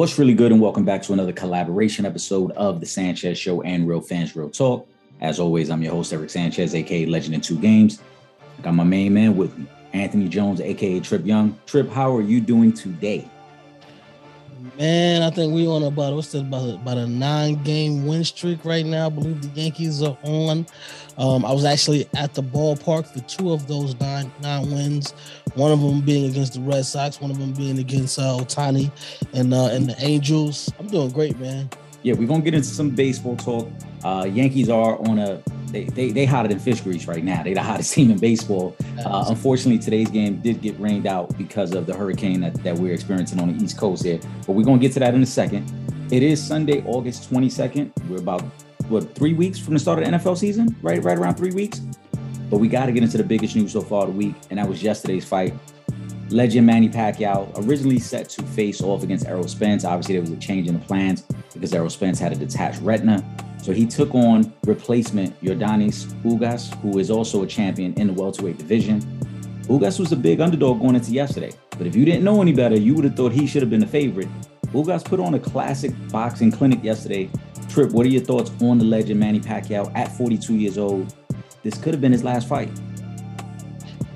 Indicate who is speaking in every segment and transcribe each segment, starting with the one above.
Speaker 1: What's really good, and welcome back to another collaboration episode of the Sanchez Show and Real Fans Real Talk. As always, I'm your host, Eric Sanchez, aka Legend in Two Games. I got my main man with me, Anthony Jones, aka Trip Yung. Trip, how are you doing today?
Speaker 2: Man, I think we on about what's that about about a nine game win streak right now. I believe the Yankees are on. Um, I was actually at the ballpark for two of those nine nine wins. One of them being against the Red Sox, one of them being against uh, Ohtani and uh, and the Angels. I'm doing great, man.
Speaker 1: Yeah, we're gonna get into some baseball talk. Uh, Yankees are on a they, they they hotter than fish grease right now. They the hottest team in baseball. Uh, unfortunately, today's game did get rained out because of the hurricane that, that we're experiencing on the East Coast here. But we're gonna get to that in a second. It is Sunday, August 22nd. We're about what three weeks from the start of the NFL season, right? Right around three weeks. But we got to get into the biggest news so far of the week, and that was yesterday's fight. Legend Manny Pacquiao originally set to face off against Errol Spence. Obviously, there was a change in the plans because Errol Spence had a detached retina. So he took on replacement Yordenis Ugas, who is also a champion in the welterweight division. Ugas was a big underdog going into yesterday, but if you didn't know any better, you would have thought he should have been the favorite. Ugas put on a classic boxing clinic yesterday. Trip, what are your thoughts on the legend Manny Pacquiao at 42 years old? This could have been his last fight.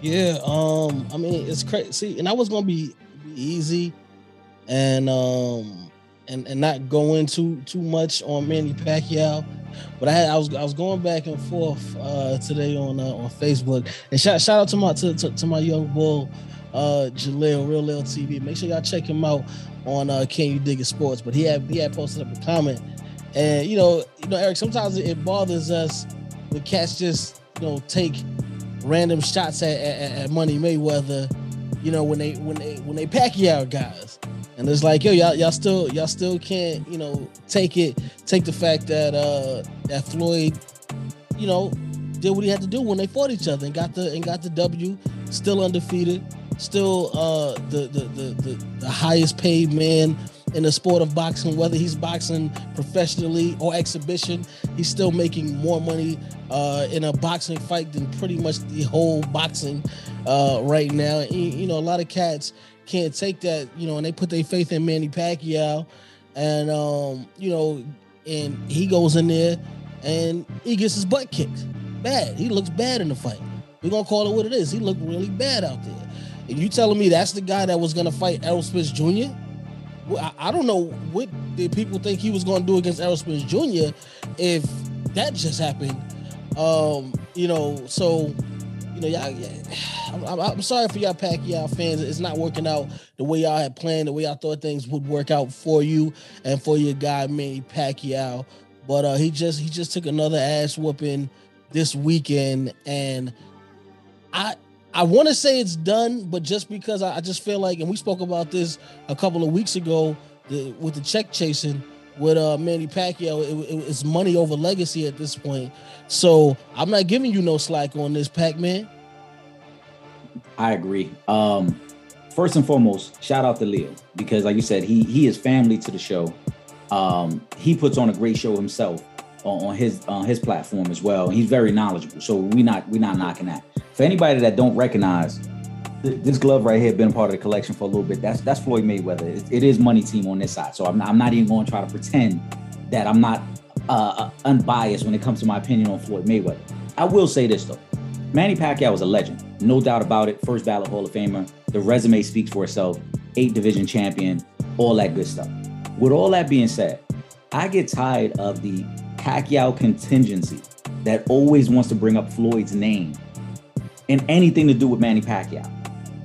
Speaker 2: Yeah, um, I mean it's crazy, See, and I was gonna be easy, and um, and and not go into too much on Manny Pacquiao, but I had I was I was going back and forth uh, today on uh, on Facebook, and shout shout out to my to, to, to my young bull, uh, Jaleel Real Lil TV. Make sure y'all check him out on uh, Can You Dig It Sports. But he had he had posted up a comment, and you know you know Eric, sometimes it bothers us when cats just you know take random shots at, at, at Money Mayweather, you know, when they when they when they Pacquiao guys. And it's like, yo, y'all, y'all still y'all still can't, you know, take it, take the fact that uh that Floyd, you know, did what he had to do when they fought each other and got the and got the W, still undefeated, still uh the the the the, the highest paid man in the sport of boxing, whether he's boxing professionally or exhibition, he's still making more money uh, in a boxing fight than pretty much the whole boxing uh, right now. You know, a lot of cats can't take that, you know, and they put their faith in Manny Pacquiao, and um, you know, and he goes in there and he gets his butt kicked. Bad. He looks bad in the fight. We're gonna call it what it is. He looked really bad out there. And you telling me that's the guy that was gonna fight Errol Spence Jr.? I don't know what did people think he was to do against Errol Spence Jr. if that just happened. Um, you know, so you know, y'all. I'm, I'm, sorry for y'all Pacquiao fans. It's not working out the way y'all had planned, the way y'all thought things would work out for you and for your guy Manny Pacquiao. But uh, he just he just took another ass whooping this weekend, and I I want to say it's done, but just because I, I, just feel like, and we spoke about this a couple of weeks ago the, with the check chasing with uh, Manny Pacquiao, it, it, it's money over legacy at this point. So I'm not giving you no slack on this, Pac Man.
Speaker 1: I agree. Um, first and foremost, shout out to Leo because, like you said, he he is family to the show. Um, he puts on a great show himself on, on his on his platform as well. He's very knowledgeable, so we not we not knocking that for anybody that don't recognize this glove right here been part of the collection for a little bit. That's that's Floyd Mayweather. it, it is money team on this side. So I'm not, I'm not even going to try to pretend that I'm not uh, uh, unbiased when it comes to my opinion on Floyd Mayweather. I will say this though. Manny Pacquiao was a legend, no doubt about it. First ballot Hall of Famer. The resume speaks for itself. Eight division champion, all that good stuff. With all that being said, I get tired of the Pacquiao contingency that always wants to bring up Floyd's name and anything to do with Manny Pacquiao.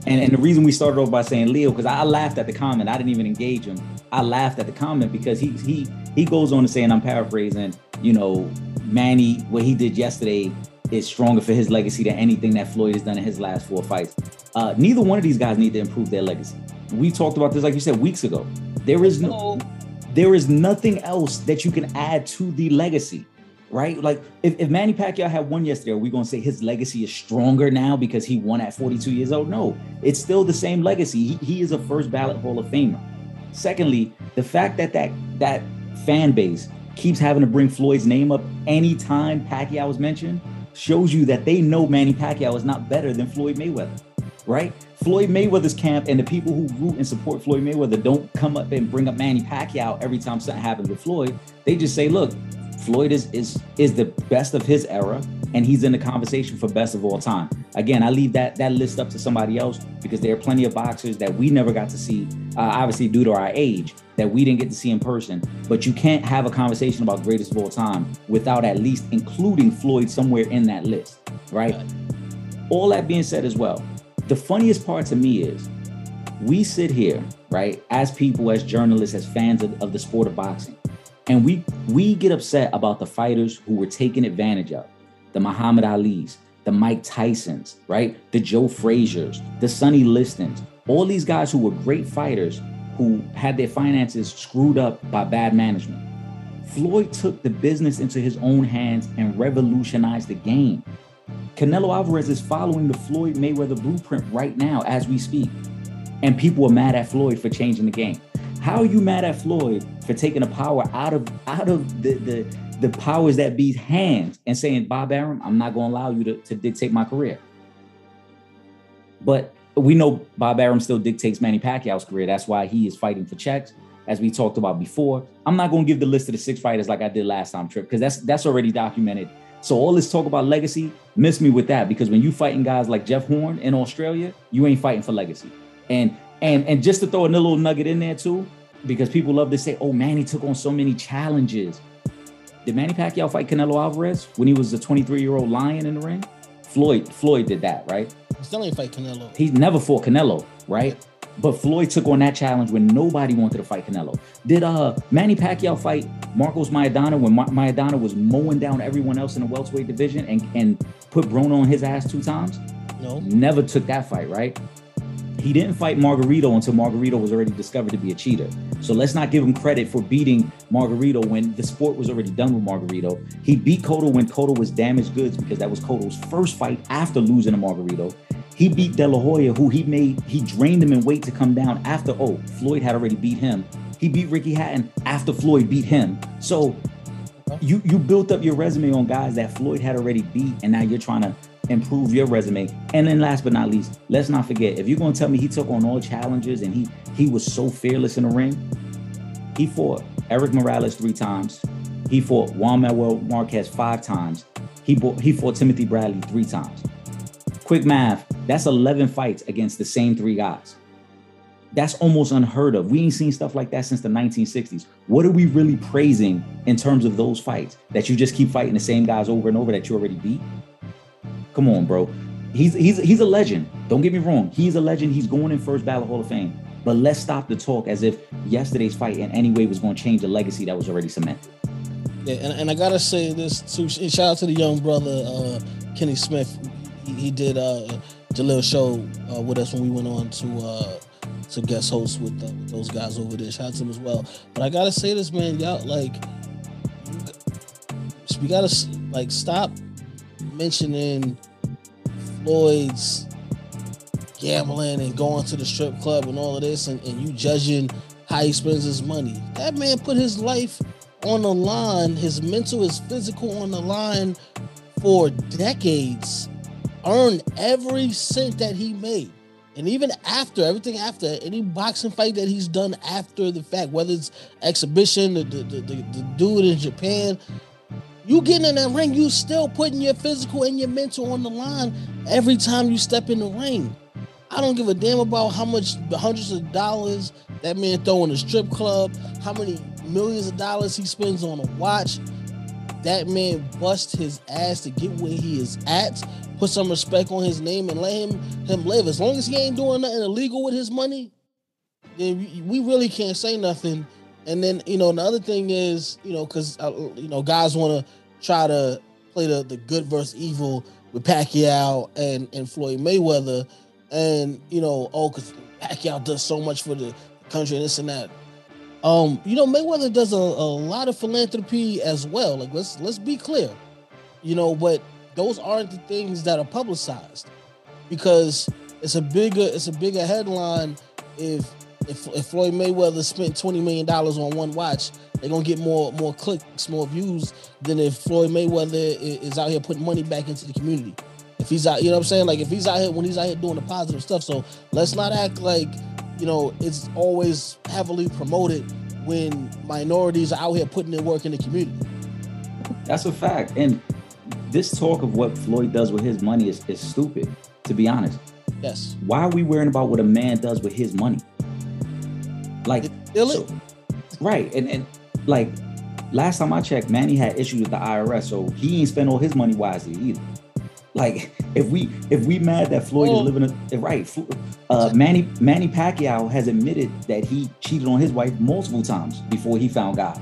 Speaker 1: And, and the reason we started off by saying Leo, because I laughed at the comment. I didn't even engage him. I laughed at the comment because he he he goes on to say, and I'm paraphrasing, you know, Manny, what he did yesterday is stronger for his legacy than anything that Floyd has done in his last four fights. Uh, neither one of these guys need to improve their legacy. We talked about this, like you said, weeks ago. There is no, there is nothing else that you can add to the legacy right? Like if, if Manny Pacquiao had won yesterday, are we gonna say his legacy is stronger now because he won at 42 years old? No, it's still the same legacy. He, he is a first ballot Hall of Famer. Secondly, the fact that that that fan base keeps having to bring Floyd's name up anytime Pacquiao is mentioned shows you that they know Manny Pacquiao is not better than Floyd Mayweather. right? Floyd Mayweather's camp and the people who root and support Floyd Mayweather don't come up and bring up Manny Pacquiao every time something happens with Floyd. They just say, look, Floyd is is is the best of his era, and he's in the conversation for best of all time. Again, I leave that that list up to somebody else because there are plenty of boxers that we never got to see, uh, obviously due to our age, that we didn't get to see in person. But you can't have a conversation about greatest of all time without at least including Floyd somewhere in that list, right? All that being said, as well, the funniest part to me is we sit here, right, as people, as journalists, as fans of, of the sport of boxing and we we get upset about the fighters who were taken advantage of, the Muhammad Ali's, the Mike Tysons, right? The Joe Frazier's, the Sonny Listons, all these guys who were great fighters who had their finances screwed up by bad management. Floyd took the business into his own hands and revolutionized the game. Canelo Alvarez is following the Floyd Mayweather blueprint right now as we speak. And people were mad at Floyd for changing the game. How are you mad at Floyd for taking the power out of out of the the, the powers that be's hands and saying, Bob Arum, I'm not gonna allow you to, to dictate my career. But we know Bob Arum still dictates Manny Pacquiao's career. That's why he is fighting for checks, as we talked about before. I'm not gonna give the list of the six fighters like I did last time, Trip, because that's that's already documented. So all this talk about legacy, miss me with that because when you fighting guys like Jeff Horn in Australia, you ain't fighting for legacy. And and and just to throw another little nugget in there too, because people love to say, "Oh, Manny took on so many challenges." Did Manny Pacquiao fight Canelo Alvarez when he was a 23 year old lion in the ring? Floyd Floyd did that, right?
Speaker 2: He still ain't fight Canelo.
Speaker 1: He never fought Canelo, right? But Floyd took on that challenge when nobody wanted to fight Canelo. Did uh Manny Pacquiao fight Marcos Maidana when Ma- Maidana was mowing down everyone else in the welterweight division and and put Bruno on his ass two times?
Speaker 2: No.
Speaker 1: Never took that fight, right? He didn't fight Margarito until Margarito was already discovered to be a cheater. So let's not give him credit for beating Margarito when the sport was already done with Margarito. He beat Cotto when Cotto was damaged goods because that was Cotto's first fight after losing to Margarito. He beat De La Hoya, who he made, he drained him in weight to come down after, oh, Floyd had already beat him. He beat Ricky Hatton after Floyd beat him. So you you built up your resume on guys that Floyd had already beat, and now you're trying to improve your resume. And then last but not least, let's not forget, if you're gonna tell me he took on all challenges and he he was so fearless in the ring, he fought Erik Morales three times. He fought Juan Manuel Marquez five times. He he fought Timothy Bradley three times. Quick math, that's 11 fights against the same three guys. That's almost unheard of. We ain't seen stuff like that since the 1960s. What are we really praising in terms of those fights? That you just keep fighting the same guys over and over that you already beat? Come on, bro. He's he's he's a legend. Don't get me wrong. He's a legend. He's going in first ballot Hall of Fame. But let's stop the talk as if yesterday's fight in any way was going to change the legacy that was already cemented.
Speaker 2: Yeah, and, and I gotta say this too. Shout out to the young brother uh, Kenny Smith. He, he did uh, Jalil show uh, with us when we went on to uh, to guest host with, uh, with those guys over there. Shout out to him as well. But I gotta say this, man, y'all like we gotta like stop mentioning Floyd's gambling and going to the strip club and all of this, and, and you judging how he spends his money. That man put his life on the line, his mental, his physical on the line for decades, earned every cent that he made. And even after everything after any boxing fight that he's done after the fact, whether it's exhibition, the, the, the, the dude in Japan, you getting in that ring, you still putting your physical and your mental on the line every time you step in the ring. I don't give a damn about how much hundreds of dollars that man throw in a strip club, how many millions of dollars he spends on a watch. That man bust his ass to get where he is at. Put some respect on his name and let him him live. As long as he ain't doing nothing illegal with his money, then we really can't say nothing. And then you know the other thing is you know because uh, you know guys want to try to play the the good versus evil with Pacquiao and and Floyd Mayweather, and you know oh because Pacquiao does so much for the country and this and that. Um, you know, Mayweather does a, a lot of philanthropy as well. Like let's let's be clear, you know, but those aren't the things that are publicized because it's a bigger it's a bigger headline if if, if Floyd Mayweather spent twenty million dollars on one watch, they're gonna get more more clicks, more views than if Floyd Mayweather is out here putting money back into the community. If he's out, you know what I'm saying? Like if he's out here when he's out here doing the positive stuff. So let's not act like, you know, it's always heavily promoted when minorities are out here putting in work in the community.
Speaker 1: That's a fact. And this talk of what Floyd does with his money is, is stupid, to be honest.
Speaker 2: Yes.
Speaker 1: Why are we worrying about what a man does with his money? Like, so, right. And, and like, last time I checked, Manny had issues with the IRS, so he ain't spend all his money wisely either. Like if we if we mad that Floyd is living a right, uh, Manny Manny Pacquiao has admitted that he cheated on his wife multiple times before he found God.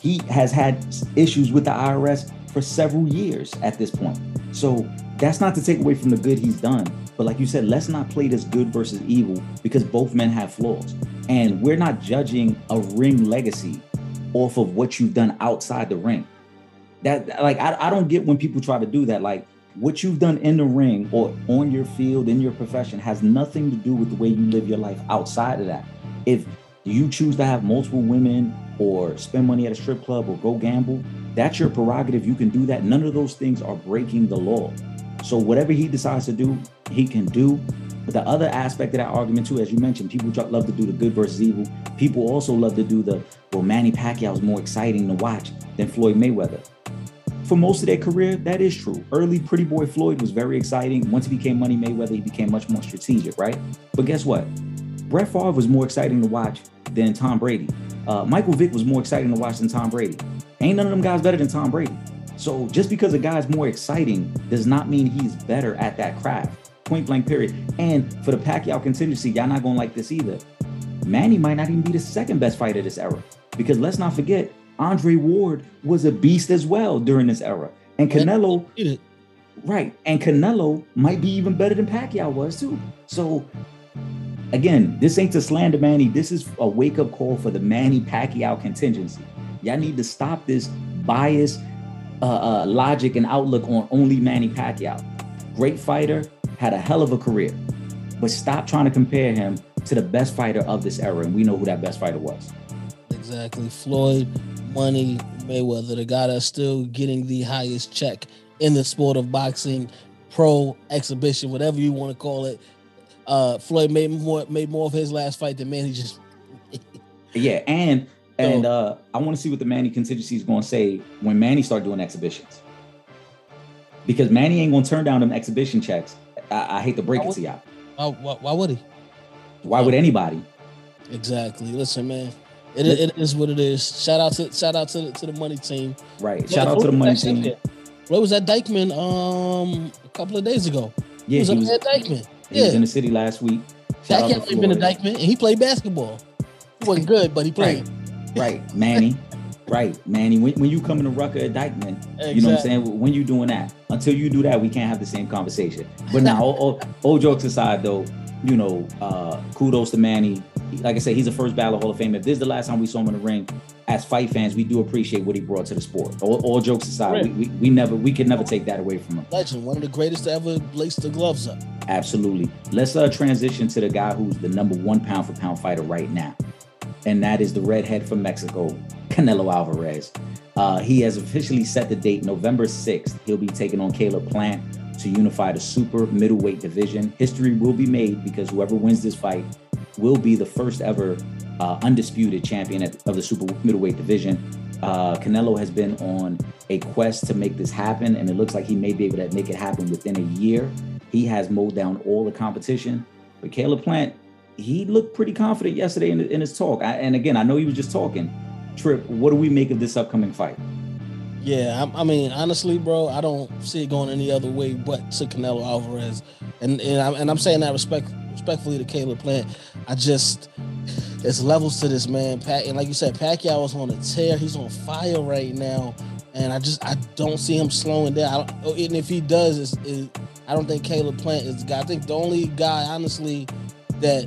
Speaker 1: He has had issues with the IRS for several years at this point. So that's not to take away from the good he's done, but like you said, let's not play this good versus evil because both men have flaws, and we're not judging a ring legacy off of what you've done outside the ring. That like I, I don't get when people try to do that. Like what you've done in the ring or on your field in your profession has nothing to do with the way you live your life outside of that. If you choose to have multiple women or spend money at a strip club or go gamble, that's your prerogative. You can do that. None of those things are breaking the law. So whatever he decides to do, he can do. But the other aspect of that argument too, as you mentioned, people love to do the good versus evil. People also love to do the well. Manny Pacquiao is more exciting to watch than Floyd Mayweather for most of their career, that is true. Early Pretty Boy Floyd was very exciting. Once he became Money Mayweather, he became much more strategic, right? But guess what? Brett Favre was more exciting to watch than Tom Brady. Uh, Michael Vick was more exciting to watch than Tom Brady. Ain't none of them guys better than Tom Brady. So just because a guy's more exciting does not mean he's better at that craft. Point blank, period. And for the Pacquiao contingency, y'all not gonna like this either. Manny might not even be the second best fighter this era. Because let's not forget, Andre Ward was a beast as well during this era. And Canelo, right. And Canelo might be even better than Pacquiao was too. So again, this ain't to slander Manny. This is a wake up call for the Manny Pacquiao contingency. Y'all need to stop this bias, uh, uh, logic, and outlook on only Manny Pacquiao. Great fighter, had a hell of a career, but stop trying to compare him to the best fighter of this era. And we know who that best fighter was.
Speaker 2: Exactly. Floyd Money Mayweather, the guy that's still getting the highest check in the sport of boxing, pro exhibition, whatever you want to call it. Uh, Floyd made more made more of his last fight than Manny just.
Speaker 1: yeah, and and uh, I want to see what the Manny contingency is going to say when Manny start doing exhibitions, because Manny ain't going to turn down them exhibition checks. I, I hate to break it to y'all.
Speaker 2: Why, why would he?
Speaker 1: Why would anybody?
Speaker 2: Exactly. Listen, man. It, it is what it is. Shout out to shout out to the, to the money team.
Speaker 1: Right. Shout out to the money team.
Speaker 2: Where was that Dyckman? um a couple of days ago?
Speaker 1: Yeah, he was,
Speaker 2: he
Speaker 1: was
Speaker 2: at Dyckman.
Speaker 1: He yeah. was in the city last week.
Speaker 2: Shout that can't been a Dyckman, and he played basketball. He wasn't good, but he played.
Speaker 1: Right, right. Manny. right, Manny. When, when you come in the Rucker at Dyckman, exactly. you know what I'm saying. When you doing that, until you do that, we can't have the same conversation. But now, all, all, all jokes aside, though, you know, uh, kudos to Manny like I said, he's a first ballot Hall of Fame. If this is the last time we saw him in the ring, as fight fans, we do appreciate what he brought to the sport. All, all jokes aside, we, we, we, never we could never take that away from him.
Speaker 2: Legend, one of the greatest to ever lace the gloves up.
Speaker 1: Absolutely. Let's uh, transition to the guy who's the number one pound for pound fighter right now, and that is the redhead from Mexico, Canelo Alvarez. Uh, he has officially set the date, November 6th. He'll be taking on Caleb Plant to unify the super middleweight division. History will be made because whoever wins this fight will be the first ever uh, undisputed champion of the super middleweight division. Uh, Canelo has been on a quest to make this happen, and it looks like he may be able to make it happen within a year. He has mowed down all the competition, but Caleb Plant, he looked pretty confident yesterday in, in his talk. I, and again, I know he was just talking. Trip, what do we make of this upcoming fight?
Speaker 2: Yeah, I, I, mean, honestly, bro, I don't see it going any other way but to Canelo Alvarez, and and, I, and I'm saying that respect respectfully to Caleb Plant. I just there's levels to this man. Pat and like you said, Pacquiao is on a tear. He's on fire right now, and I just I don't see him slowing down. Oh, and if he does, it's, it, I don't think Caleb Plant is the guy. I think the only guy, honestly, that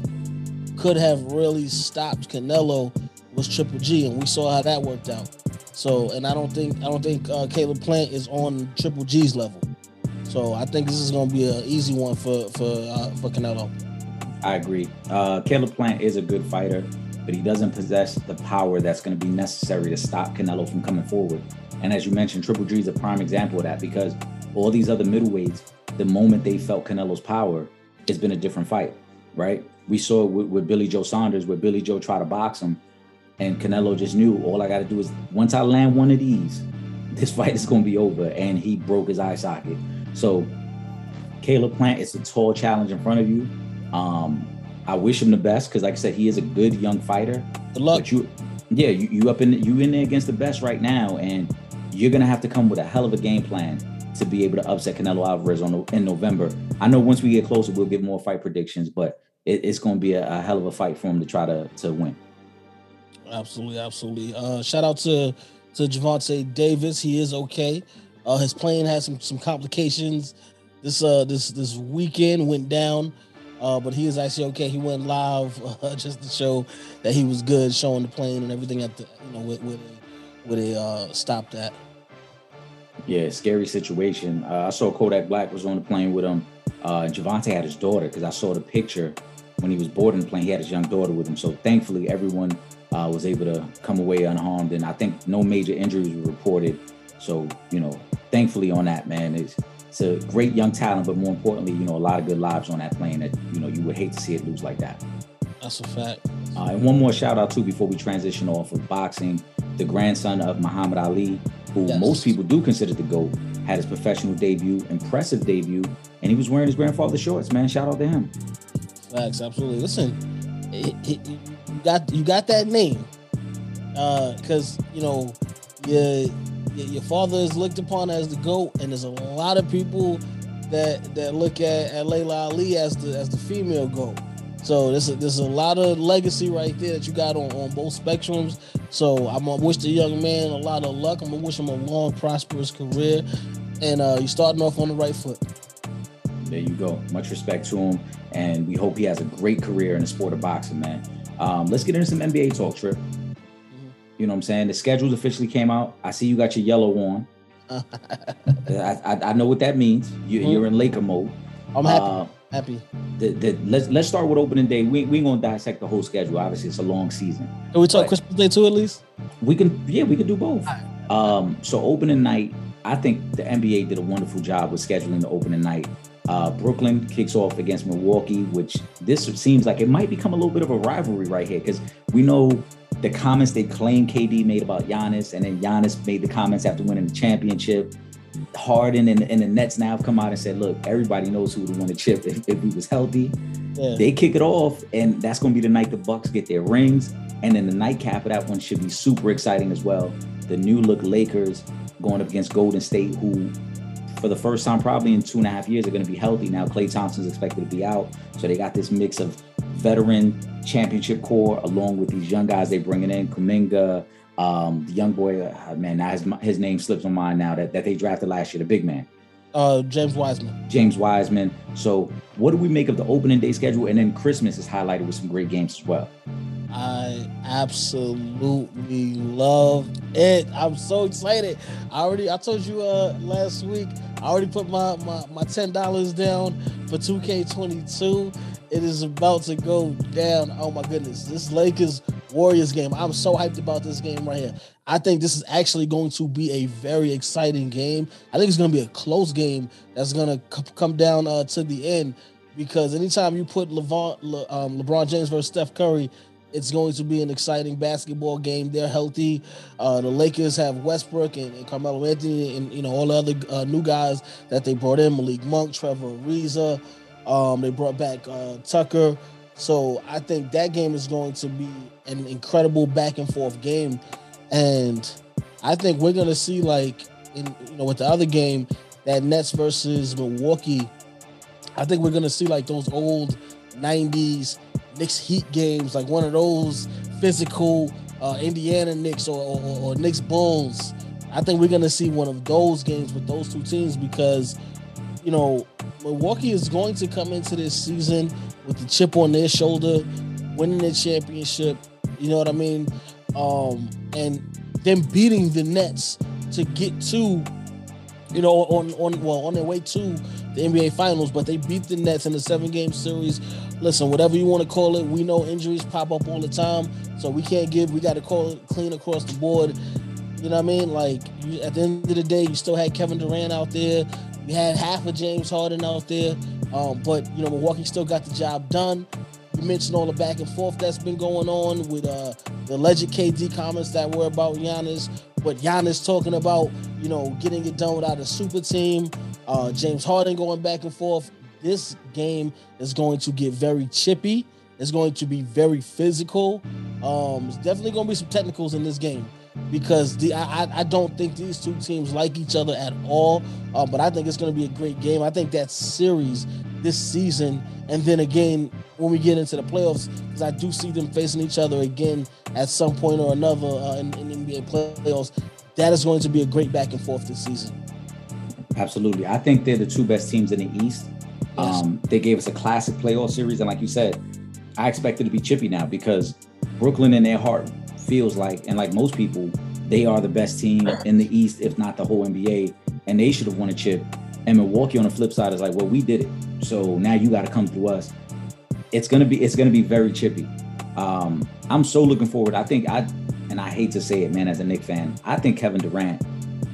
Speaker 2: could have really stopped Canelo was Triple G, and we saw how that worked out. So, and I don't think I don't think uh, Caleb Plant is on Triple G's level. So I think this is going to be an easy one for for uh, for Canelo.
Speaker 1: I agree. Uh, Caleb Plant is a good fighter, but he doesn't possess the power that's going to be necessary to stop Canelo from coming forward. And as you mentioned, Triple G is a prime example of that because all these other middleweights, the moment they felt Canelo's power, it's been a different fight, right? We saw it with, with Billy Joe Saunders, where Billy Joe tried to box him, and Canelo just knew all I got to do is once I land one of these, this fight is going to be over. And he broke his eye socket. So, Caleb Plant, it's a tall challenge in front of you. Um, I wish him the best because, like I said, he is a good young fighter.
Speaker 2: Good luck.
Speaker 1: But you, yeah, you, you up in you in there against the best right now, and you're gonna have to come with a hell of a game plan to be able to upset Canelo Alvarez on in November. I know once we get closer, we'll give more fight predictions, but it, it's going to be a, a, hell of a fight for him to try to to win.
Speaker 2: Absolutely, absolutely. Uh, shout out to to Gervonta Davis. He is okay. Uh, his plane had some some complications. This uh this this weekend went down, uh, but he is actually okay. He went live uh, just to show that he was good, showing the plane and everything at the you know with with with a uh, stopped at.
Speaker 1: Yeah, scary situation. Uh, I saw Kodak Black was on the plane with him. Uh, Gervonta had his daughter because I saw the picture when he was boarding the plane. He had his young daughter with him. So thankfully, everyone uh, was able to come away unharmed, and I think no major injuries were reported. So you know, thankfully on that man, it's it's a great young talent, but more importantly, you know, a lot of good lives on that plane that you know you would hate to see it lose like that.
Speaker 2: That's a fact.
Speaker 1: Uh, and one more shout out too before we transition off of boxing, the grandson of Muhammad Ali, who yes. most people do consider the GOAT, had his professional debut, impressive debut, and he was wearing his grandfather's shorts. Man, shout out to him.
Speaker 2: Facts, absolutely. Listen, it, it, got you got that name, because uh, you know your your father is looked upon as the goat, and there's a lot of people that that look at, at Laila Ali as the as the female goat. So there's a, there's a lot of legacy right there that you got on, on both spectrums. So I'm gonna wish the young man a lot of luck. I'm gonna wish him a long, prosperous career, and uh, you're starting off on the right foot.
Speaker 1: There you go. Much respect to him, and we hope he has a great career in the sport of boxing, man. Um, let's get into some NBA talk, Trip. Mm-hmm. You know what I'm saying? The schedules officially came out. I see you got your yellow on. I, I, I, know what that means. You, are mm-hmm. in Laker mode.
Speaker 2: I'm happy. Uh, happy.
Speaker 1: The, the, let's let's start with opening day. We we gonna dissect the whole schedule. Obviously, it's a long season.
Speaker 2: Can we talk Christmas Day too, at least?
Speaker 1: We can. Yeah, we can do both. Um, so opening night, I think the NBA did a wonderful job with scheduling the opening night. Uh, Brooklyn kicks off against Milwaukee, which this seems like it might become a little bit of a rivalry right here because we know the comments they claim KD made about Giannis, and then Giannis made the comments after winning the championship. Harden and, and the Nets now have come out and said, look, everybody knows who would have won the chip if, if we was healthy. Yeah. They kick it off, and that's going to be the night the Bucks get their rings. And then the nightcap of that one should be super exciting as well. The new look Lakers going up against Golden State, who for the first time probably in two and a half years are going to be healthy. Now Klay Thompson's expected to be out, so they got this mix of veteran championship core along with these young guys they bringing in, Kuminga, um, the young boy, uh, man, now his, his name slips on mine now that, that they drafted last year, the big man.
Speaker 2: Uh, James Wiseman.
Speaker 1: James Wiseman. So, what do we make of the opening day schedule? And then Christmas is highlighted with some great games as well.
Speaker 2: I absolutely love it. I'm so excited. I already I told you uh last week. I already put my my, my ten dollars down for 2K22. It is about to go down. Oh my goodness. This Lakers Warriors game. I'm so hyped about this game right here. I think this is actually going to be a very exciting game. I think it's going to be a close game that's going to c- come down uh, to the end because anytime you put LeVon, Le, um, LeBron James versus Steph Curry, it's going to be an exciting basketball game. They're healthy. Uh, the Lakers have Westbrook and, and, Carmelo Anthony and you know all the other uh, new guys that they brought in: Malik Monk, Trevor Ariza. Um, they brought back uh, Tucker. So I think that game is going to be an incredible back and forth game, and I think we're going to see like in you know with the other game that Nets versus Milwaukee. I think we're going to see like those old '90s Knicks Heat games, like one of those physical uh, Indiana Knicks or, or, or Knicks Bulls. I think we're gonna see one of those games with those two teams because, you know, Milwaukee is going to come into this season with the chip on their shoulder, winning the championship. You know what I mean? Um, and them beating the Nets to get to, you know, on on well on their way to the NBA Finals, but they beat the Nets in the seven game series listen, whatever you want to call it, we know injuries pop up all the time, so we can't give. We got to call it clean across the board. You know what I mean? Like you, at the end of the day, you still had Kevin Durant out there. You had half of James Harden out there, um, but you know Milwaukee still got the job done. You mentioned all the back and forth that's been going on with uh, the alleged KD comments that were about Giannis, but Giannis talking about you know getting it done without a super team. Uh, James Harden going back and forth. This game is going to get very chippy. It's going to be very physical. Um, there's definitely going to be some technicals in this game because the I, I don't think these two teams like each other at all. Uh, but I think it's going to be a great game. I think that series this season, and then again when we get into the playoffs, because I do see them facing each other again at some point or another uh, in, in NBA playoffs. That is going to be a great back and forth this season.
Speaker 1: Absolutely, I think they're the two best teams in the East. Yes. Um, they gave us a classic playoff series, and like you said, I expect it to be chippy now because Brooklyn in their heart feels like, and like most people, they are the best team in the East, if not the whole NBA, and they should have won a chip. And Milwaukee on the flip side is like, well, we did it, so now you got to come through us. It's gonna be, it's gonna be very chippy. Um, I'm so looking forward. I think I, and I hate to say it, man, as a Knick fan, I think Kevin Durant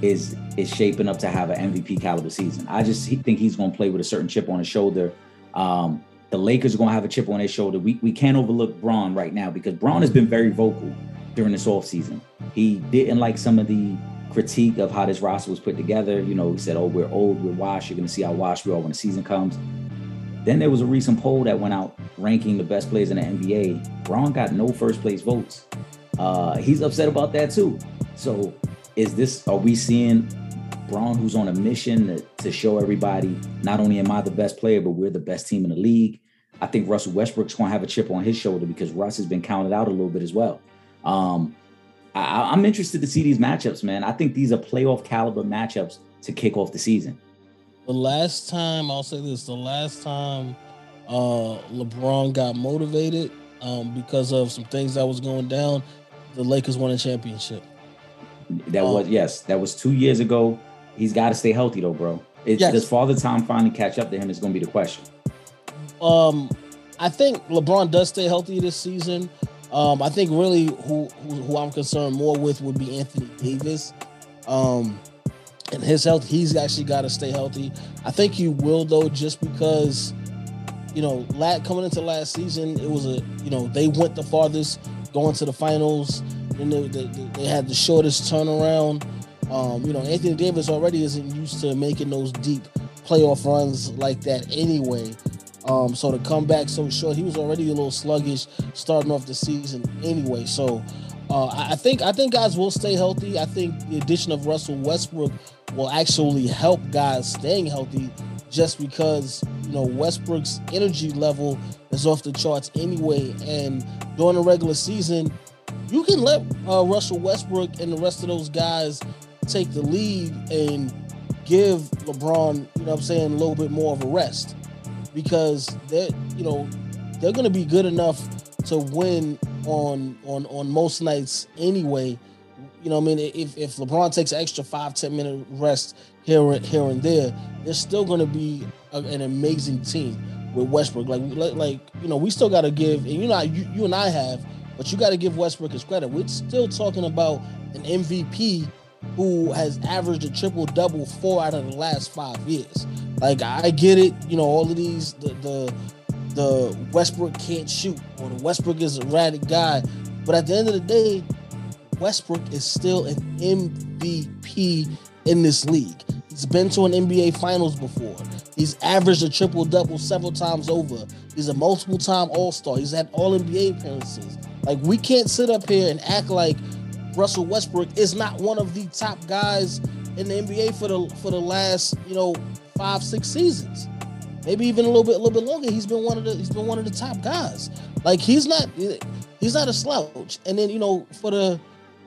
Speaker 1: is is shaping up to have an MVP caliber season. I just think he's going to play with a certain chip on his shoulder. Um, the Lakers are going to have a chip on their shoulder. We, we can't overlook Bron right now because Bron has been very vocal during this offseason. He didn't like some of the critique of how this roster was put together. You know, he said, oh, we're old, we're washed. You're going to see how washed we are when the season comes. Then there was a recent poll that went out ranking the best players in the NBA. Bron got no first place votes. Uh, he's upset about that too. So is this, are we seeing Bron, who's on a mission to, to, show everybody not only am I the best player, but we're the best team in the league. I think Russell Westbrook's going to have a chip on his shoulder because Russ has been counted out a little bit as well. Um, I, am interested to see these matchups, man. I think these are playoff caliber matchups to kick off the season.
Speaker 2: The last time, I'll say this: the last time uh, LeBron got motivated um, because of some things that was going down, the Lakers won a championship.
Speaker 1: That um, was yes, that was two years ago. He's got to stay healthy though, bro. Yes. Does Father Time finally catch up to him? Is going to be the question.
Speaker 2: Um, I think LeBron does stay healthy this season. Um, I think really who, who, who I'm concerned more with would be Anthony Davis. Um, and his health, he's actually got to stay healthy. I think he will though, just because you know, lat coming into last season, it was a you know they went the farthest, going to the finals, and they, they, they had the shortest turnaround. Um, you know, Anthony Davis already isn't used to making those deep playoff runs like that anyway. Um, so to come back so short, he was already a little sluggish starting off the season anyway. So uh, I think I think guys will stay healthy. I think the addition of Russell Westbrook will actually help guys staying healthy, just because you know Westbrook's energy level is off the charts anyway. And during the regular season, you can let uh, Russell Westbrook and the rest of those guys take the lead and give LeBron, you know what I'm saying, a little bit more of a rest because they're, you know, they're going to be good enough to win on on on most nights anyway. You know, I mean, if, if LeBron takes extra five ten minute rest here and here and there, they're still going to be a, an amazing team with Westbrook. Like like you know, we still got to give, and you know, you, you and I have, but you got to give Westbrook his credit. We're still talking about an MVP who has averaged a triple double four out of the last five years. Like I get it, you know, all of these the the, the Westbrook can't shoot or the Westbrook is a erratic guy, but at the end of the day, Westbrook is still an MVP in this league. He's been to an NBA Finals before. He's averaged a triple double several times over. He's a multiple time All Star. He's had All NBA appearances. Like we can't sit up here and act like Russell Westbrook is not one of the top guys in the NBA for the for the last you know five six seasons, maybe even a little bit a little bit longer. He's been one of the he's been one of the top guys. Like he's not he's not a slouch. And then you know for the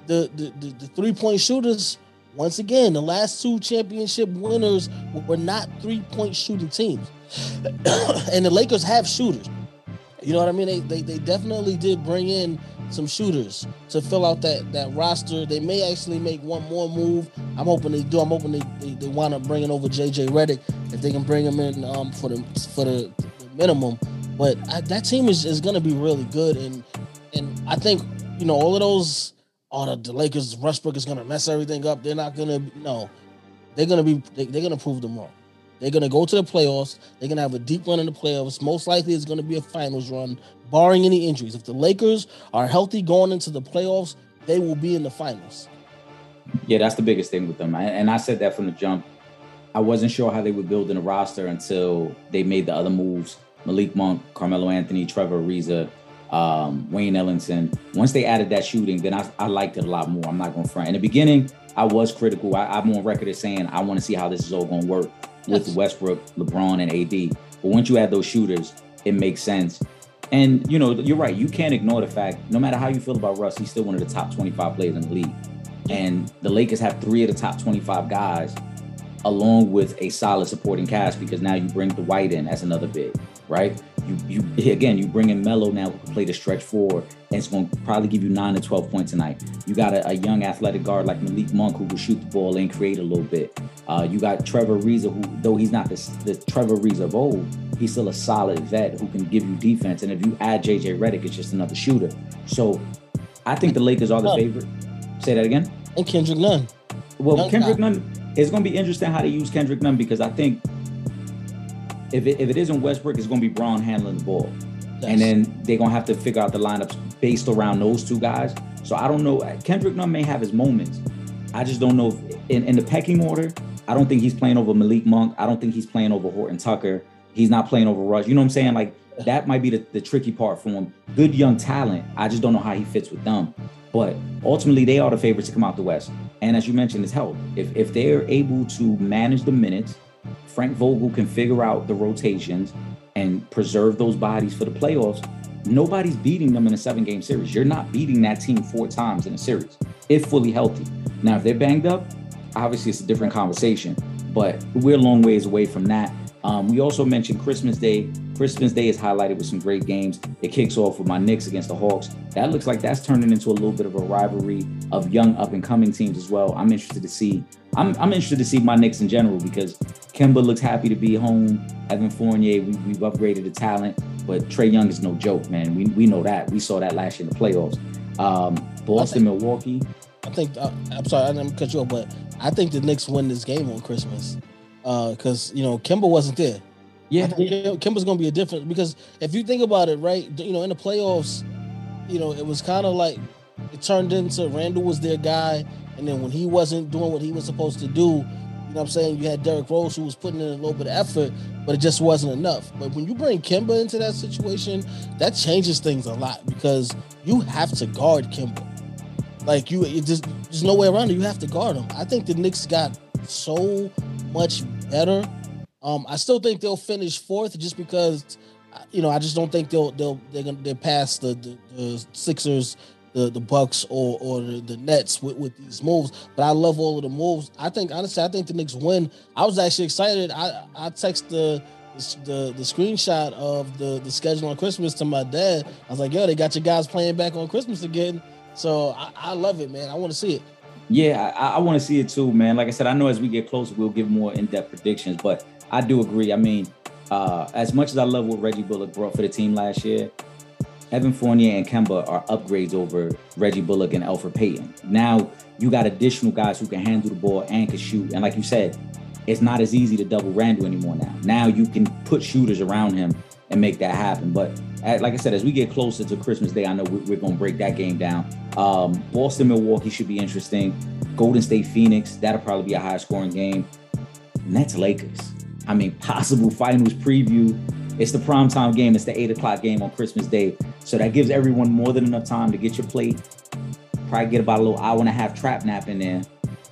Speaker 2: the the, the, the three point shooters. Once again, the last two championship winners were not three point shooting teams. and the Lakers have shooters. You know what I mean? They, they, they definitely did bring in some shooters to fill out that that roster. They may actually make one more move. I'm hoping they do. I'm hoping they, they, they wind up bringing over JJ Redick if they can bring him in um, for the for the, the minimum. But I, that team is, is going to be really good, and and I think you know all of those. Oh, the, the Lakers, Westbrook is going to mess everything up. They're not going to. No, they're going to be. They, they're going to prove them wrong. They're gonna go to the playoffs. They're gonna have a deep run in the playoffs. Most likely, it's gonna be a finals run, barring any injuries. If the Lakers are healthy going into the playoffs, they will be in the finals.
Speaker 1: Yeah, that's the biggest thing with them. And I said that from the jump. I wasn't sure how they were building a roster until they made the other moves. Malik Monk, Carmelo Anthony, Trevor Ariza, um, Wayne Ellington. Once they added that shooting, then I, I liked it a lot more. I'm not going to front. In the beginning, I was critical. I, I'm on record as saying I want to see how this is all going to work with yes. Westbrook, LeBron, and AD. But once you add those shooters, it makes sense. And you know, you're right. You can't ignore the fact, no matter how you feel about Russ, he's still one of the top 25 players in the league. And the Lakers have three of the top 25 guys, along with a solid supporting cast, because now you bring Dwight in as another big, right? You you again you bring in Melo now who can play the stretch forward and it's going to probably give you nine to twelve points tonight. You got a, a, young athletic guard like Malik Monk who will shoot the ball and create a little bit. Uh, you got Trevor Ariza who though he's not the, the Trevor Ariza of old, he's still a solid vet who can give you defense. And if you add JJ Redick, it's just another shooter. So I think the Lakers are the favorite. Say that again.
Speaker 2: And Kendrick Nunn.
Speaker 1: Well, Young Kendrick guy. Nunn. It's going to be interesting how they use Kendrick Nunn because I think if it, if it isn't Westbrook, it's going to be Bron handling the ball. Yes. And then they're going to have to figure out the lineups based around those two guys. So I don't know. Uh, Kendrick Nunn may have his moments. I just don't know if in, in the pecking order, I don't think he's playing over Malik Monk. I don't think he's playing over Horton Tucker. He's not playing over Russ. You know what I'm saying? Like that might be the, the tricky part for him. Good young talent. I just don't know how he fits with them. But ultimately, they are the favorites to come out the West. And as you mentioned, it's health. If if they're able to manage the minutes, Frank Vogel can figure out the rotations and preserve those bodies for the playoffs, nobody's beating them in a seven game series. You're not beating that team four times in a series if fully healthy. Now, if they're banged up, obviously it's a different conversation, but we're a long ways away from that. Um, we also mentioned Christmas Day. Christmas Day is highlighted with some great games. It kicks off with my Knicks against the Hawks. That looks like that's turning into a little bit of a rivalry of young up and coming teams as well. I'm interested to see. I'm, I'm interested to see my Knicks in general because Kemba looks happy to be home. Evan Fournier, we, we've upgraded the talent, but Trae Young is no joke, man. We, we know that. We saw that last year in the playoffs. Um, Boston, think, Milwaukee.
Speaker 2: I think uh, I'm sorry, I didn't cut you off, but I think the Knicks win this game on Christmas because uh, you know Kemba wasn't there. Yeah, Kemba's gonna be a difference because if you think about it, right? You know, in the playoffs, you know, it was kind of like it turned into Randle was their guy, and then when he wasn't doing what he was supposed to do, you know I'm saying? You had Derrick Rose who was putting in a little bit of effort, but it just wasn't enough. But when you bring Kemba into that situation, that changes things a lot because you have to guard Kemba. Like you, just there's no way around it. You have to guard him. I think the Knicks got so much better. Um, I still think they'll finish fourth just because, you know, I just don't think they'll they'll they're gonna they're past the, the, the Sixers the the Bucks or or the, the Nets with, with these moves. But I love all of the moves. I think honestly, I think the Knicks win. I was actually excited. I I text the the the screenshot of the the schedule on Christmas to my dad. I was like, yo, they got your guys playing back on Christmas again. So I, I love it, man. I want to see it.
Speaker 1: Yeah, I, I want to see it too, man. Like I said, I know as we get closer, we'll give more in-depth predictions, but I do agree. I mean, uh, as much as I love what Reggie Bullock brought for the team last year, Evan Fournier and Kemba are upgrades over Reggie Bullock and Elfrid Payton. Now you got additional guys who can handle the ball and can shoot. And like you said, it's not as easy to double Randle anymore now. Now you can put shooters around him and make that happen. But like I said, as we get closer to Christmas Day, I know we're, going to break that game down. Um, Boston, Milwaukee should be interesting. Golden State, Phoenix, that'll probably be a high scoring game. Nets, Lakers. I mean, possible finals preview. It's the prime time game. It's the eight o'clock game on Christmas Day. So that gives everyone more than enough time to get your plate, probably get about a little hour and a half trap nap in there,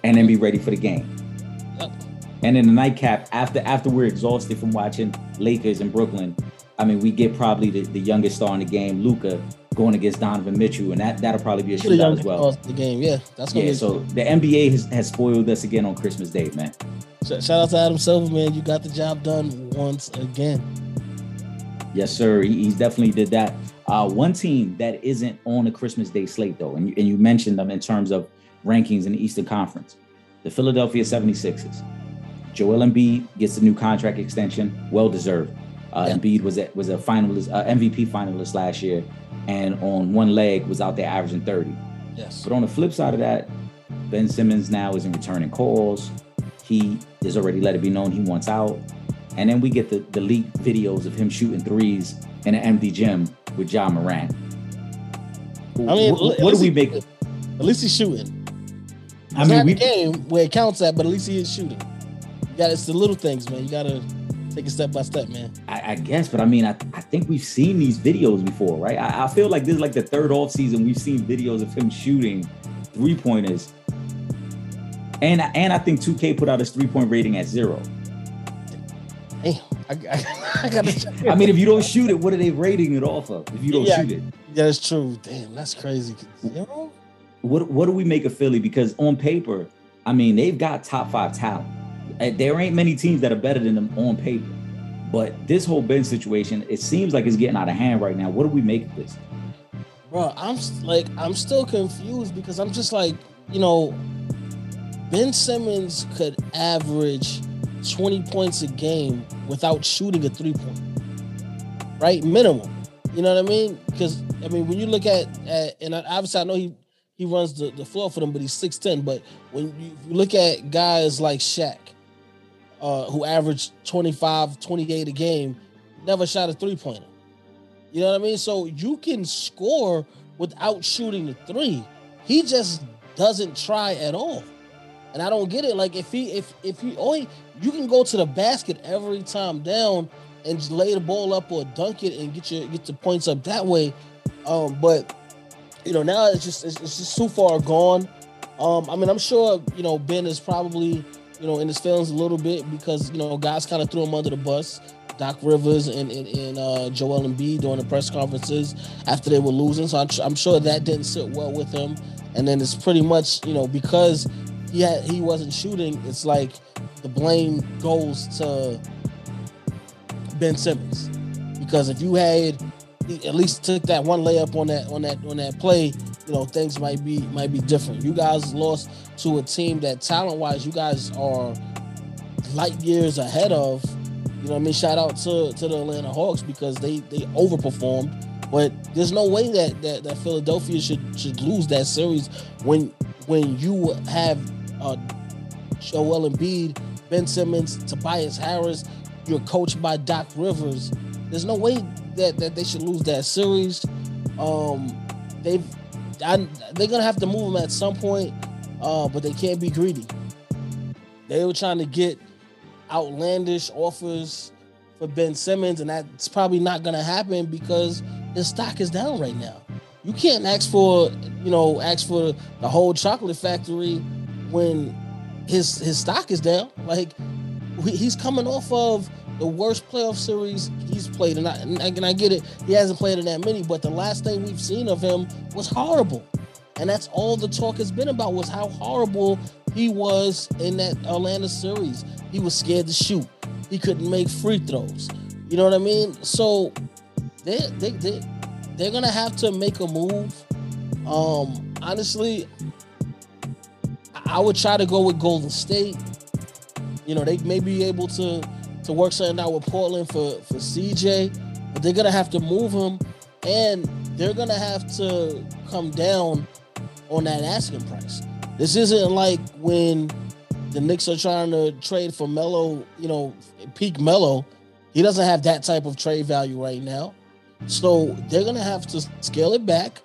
Speaker 1: and then be ready for the game. And then the nightcap after after we're exhausted from watching Lakers in Brooklyn, I mean, we get probably the, the youngest star in the game, Luka, going against Donovan Mitchell, and that that'll probably be a shootout as well.
Speaker 2: The game, yeah,
Speaker 1: that's yeah. So the NBA has, has spoiled us again on Christmas Day, man.
Speaker 2: Shout out to Adam Silver, man. You got the job done once again.
Speaker 1: Yes, sir. He, definitely did that. Uh, one team that isn't on the Christmas Day slate, though, and you, and you mentioned them in terms of rankings in the Eastern Conference, the Philadelphia 76ers. Joel Embiid gets a new contract extension, well deserved. Uh, yeah. Embiid was a, was a finalist, uh, MVP finalist last year, and on one leg was out there averaging 30.
Speaker 2: Yes.
Speaker 1: But on the flip side of that, Ben Simmons now isn't returning calls. He has already let it be known he wants out. and then we get the, the leaked videos of him shooting threes in an empty gym with John Moran.
Speaker 2: I mean,
Speaker 1: what, what do we make?
Speaker 2: At least he's shooting. It's
Speaker 1: I mean,
Speaker 2: not
Speaker 1: we
Speaker 2: a game where it counts at, but at least he is shooting. You got it's the little things, man. You gotta take it step by step, man.
Speaker 1: I, I guess, but I mean, I, I think we've seen these videos before, right? I, I feel like this is like the third off season we've seen videos of him shooting three pointers. And and I think 2K put out his three point rating at zero.
Speaker 2: Hey, I, I, I gotta.
Speaker 1: I mean, if you don't shoot it, what are they rating it off of? If you don't
Speaker 2: Yeah.
Speaker 1: shoot it,
Speaker 2: Yeah, that's true. Damn, that's crazy. Know?
Speaker 1: what what do we make of Philly? Because on paper, I mean, they've got top five talent. Uh, There ain't many teams that are better than them on paper. But this whole Ben situation, it seems like it's getting out of hand right now. What do we make of this?
Speaker 2: Bro, I'm like, I'm still confused because I'm just like, you know, Ben Simmons could average 20 points a game without shooting a three point, right? Minimum. You know what I mean? Because I mean, when you look at, at and obviously I know he he runs the, the floor for them, but he's 6'10. But when you, you look at guys like Shaq, uh, who averaged 25, 28 a game, never shot a three pointer. You know what I mean? So you can score without shooting the three. He just doesn't try at all. And I don't get it. Like if he if if he only you can go to the basket every time down and just lay the ball up or dunk it and get your get the points up that way. Um, but you know, now it's just it's, it's just too far gone. Um, I mean, I'm sure, you know, Ben is probably, you know, in his feelings a little bit because, you know, guys kind of threw him under the bus. Doc Rivers and, and, and uh, Joel Embiid during the press conferences after they were losing. So I'm, I'm sure that didn't sit well with him. And then it's pretty much, you know, because he had, he wasn't shooting, it's like the blame goes to Ben Simmons. Because if you had at least took that one layup on that on that on that play, you know, things might be might be different. You guys lost to a team that talent wise, you guys are light years ahead of. You know I mean? Shout out to, to the Atlanta Hawks because they they overperformed. But there's no way that, that that Philadelphia should should lose that series when when you have uh, Joel Embiid, Ben Simmons, Tobias Harris, you're coached by Doc Rivers. There's no way that, that they should lose that series. Um, they've I, they're gonna have to move them at some point, uh, but they can't be greedy. They were trying to get outlandish offers for Ben Simmons, and that's probably not gonna happen because his stock is down right now. You can't ask for, you know, ask for the whole chocolate factory when his his stock is down. Like he's coming off of the worst playoff series he's played, and I, and I, and I get it. He hasn't played in that many, but the last thing we've seen of him was horrible, and that's all the talk has been about was how horrible he was in that Atlanta series. He was scared to shoot. He couldn't make free throws. You know what I mean? So they they they they're gonna have to make a move. Um, honestly, I- would try to go with Golden State. You know, they may be able to to work something out with Portland for for CJ, but they're gonna have to move him, and they're gonna have to come down on that asking price. This isn't like when the Knicks are trying to trade for Melo, you know, peak Melo. He doesn't have that type of trade value right now. So they're gonna have to scale it back,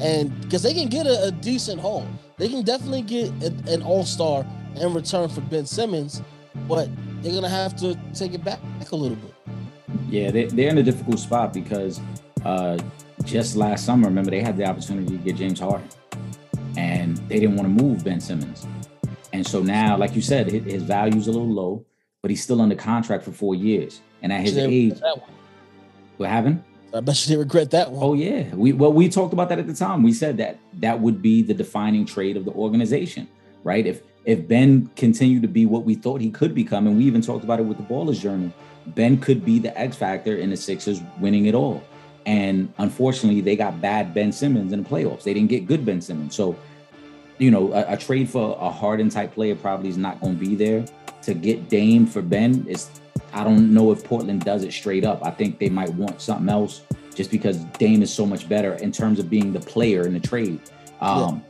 Speaker 2: and because they can get a, a decent haul, they can definitely get a- an All Star in return for Ben Simmons, but they're gonna have to take it back a little bit.
Speaker 1: Yeah, they, they're in a difficult spot because uh, just last summer, remember, they had the opportunity to get James Harden and they didn't want to move Ben Simmons. And so now, like you said, his, his value's a little low, but he's still under contract for four years. And at his age,
Speaker 2: regret that one.
Speaker 1: what happened?
Speaker 2: I bet you they regret that one.
Speaker 1: Oh yeah, we well we talked about that at the time. We said that that would be the defining trait of the organization, right? If if Ben continued to be what we thought he could become, and we even talked about it with the Ballers Journal, Ben could be the X factor in the Sixers winning it all. And unfortunately, they got bad Ben Simmons in the playoffs. They didn't get good Ben Simmons. So, you know, a, a trade for a Harden type player probably is not going to be there. To get Dame for Ben is I don't know if Portland does it straight up. I think they might want something else just because Dame is so much better in terms of being the player in the trade. Um,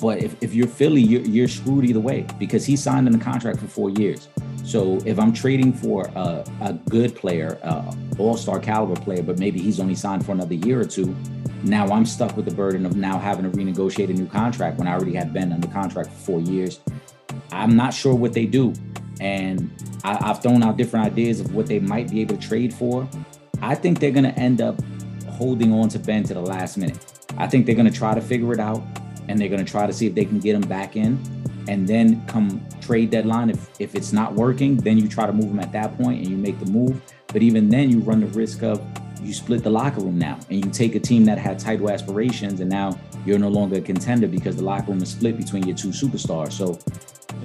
Speaker 1: But if, if you're Philly, you're, you're screwed either way because he signed in a contract for four years. So if I'm trading for a, a good player, uh, all-star caliber player, but maybe he's only signed for another year or two, now I'm stuck with the burden of now having to renegotiate a new contract when I already had been under contract for four years. I'm not sure what they do. And I, have thrown out different ideas of what they might be able to trade for. I think they're going to end up holding on to Ben to the last minute. I think they're going to try to figure it out and they're going to try to see if they can get him back in. And then come trade deadline, if, if it's not working, then you try to move him at that point and you make the move. But even then, you run the risk of you split the locker room now and you take a team that had title aspirations and now you're no longer a contender because the locker room is split between your two superstars. So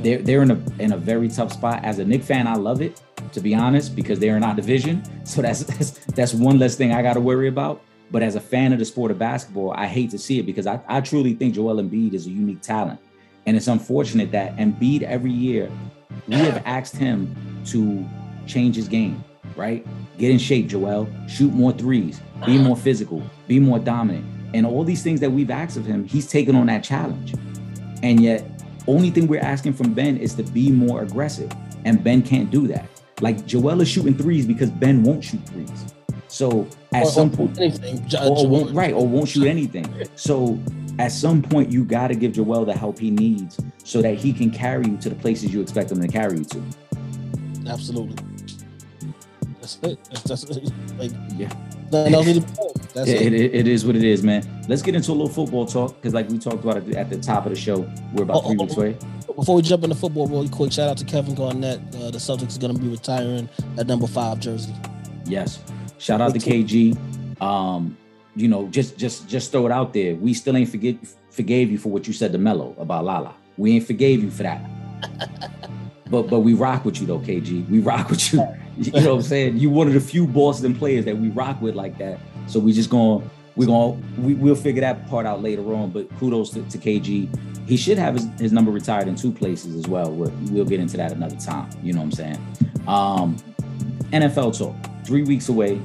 Speaker 1: they're they're in a in a very tough spot. As a Knick fan, I love it to be honest because they're in our division. So that's that's that's one less thing I got to worry about. But as a fan of the sport of basketball, I hate to see it because I, I truly think Joel Embiid is a unique talent. And it's unfortunate that Embiid every year, we have asked him to change his game, right? Get in shape, Joel. Shoot more threes. Be more physical. Be more dominant. And all these things that we've asked of him, he's taken on that challenge. And yet, only thing we're asking from Ben is to be more aggressive. And Ben can't do that. Like Joel is shooting threes because Ben won't shoot threes. So at or, some point, anything, or, won't, right, or won't shoot anything. So at some point, you got to give Joel the help he needs so that he can carry you to the places you expect him to carry you to.
Speaker 2: Absolutely. That's it. That's, that's like yeah. That's
Speaker 1: it, it, it is what it is, man. Let's get into a little football talk because, like we talked about at the top of the show, we're about oh, three oh, weeks away.
Speaker 2: Before we jump into football, really quick, shout out to Kevin Garnett. Uh, the Celtics are going to be retiring at number five jersey.
Speaker 1: Yes, shout out to KG. Um, you know, just just just throw it out there. We still ain't forget forgave you for what you said to Melo about Lala. We ain't forgave you for that. but but we rock with you though, KG. We rock with you. You know what I'm saying? You one of the few Boston players that we rock with like that. So we just going we're going we, we'll figure that part out later on. But kudos to, to KG. He should have his, his number retired in two places as well. We'll, we'll get into that another time. You know what I'm saying? Um, NFL talk. Three weeks away.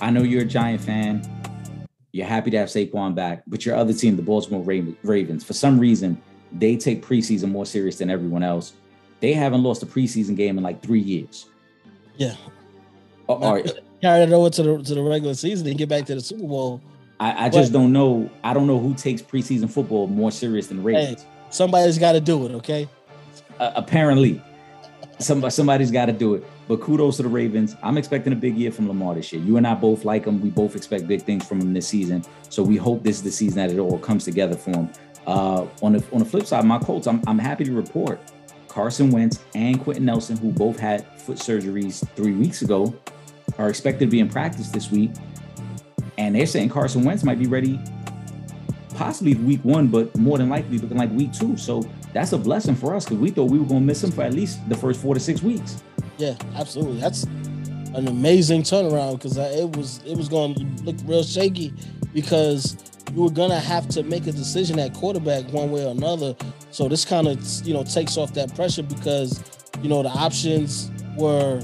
Speaker 1: I know you're a Giant fan. You're happy to have Saquon back, but your other team, the Baltimore Ravens, for some reason, they take preseason more serious than everyone else. They haven't lost a preseason game in like three years.
Speaker 2: Yeah. All right. Carry it over to the to the regular season and get back to the Super Bowl.
Speaker 1: I, I just don't know. I don't know who takes preseason football more serious than Ravens. Hey,
Speaker 2: somebody's got to do it. Okay.
Speaker 1: Uh, apparently, somebody somebody's got to do it. But kudos to the Ravens. I'm expecting a big year from Lamar this year. You and I both like him. We both expect big things from him this season. So we hope this is the season that it all comes together for him. Uh, on the on the flip side, my Colts, I'm, I'm happy to report Carson Wentz and Quenton Nelson, who both had foot surgeries three weeks ago, are expected to be in practice this week. And they're saying Carson Wentz might be ready possibly week one, but more than likely looking like week two. So that's a blessing for us because we thought we were going to miss him for at least the first four to six weeks.
Speaker 2: Yeah, absolutely. That's an amazing turnaround because it was it was going to look real shaky because you were gonna have to make a decision at quarterback one way or another. So this kind of you know takes off that pressure because you know the options were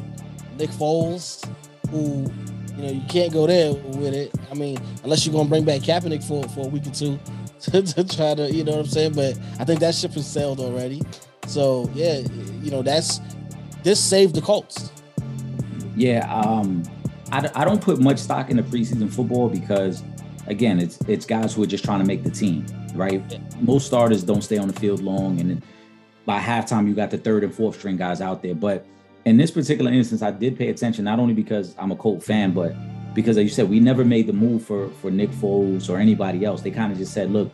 Speaker 2: Nick Foles, who you know you can't go there with it. I mean, unless you're gonna bring back Kaepernick for for a week or two to, to try to you know what I'm saying. But I think that ship has sailed already. So yeah, you know that's this saved the Colts.
Speaker 1: Yeah, um, I, I don't put much stock in the preseason football because again, it's it's guys who are just trying to make the team, right? Most starters don't stay on the field long, and by halftime, you got the third and fourth string guys out there. But in this particular instance, I did pay attention not only because I'm a Colt fan, but because, as you said, we never made the move for for Nick Foles or anybody else. They kind of just said, look,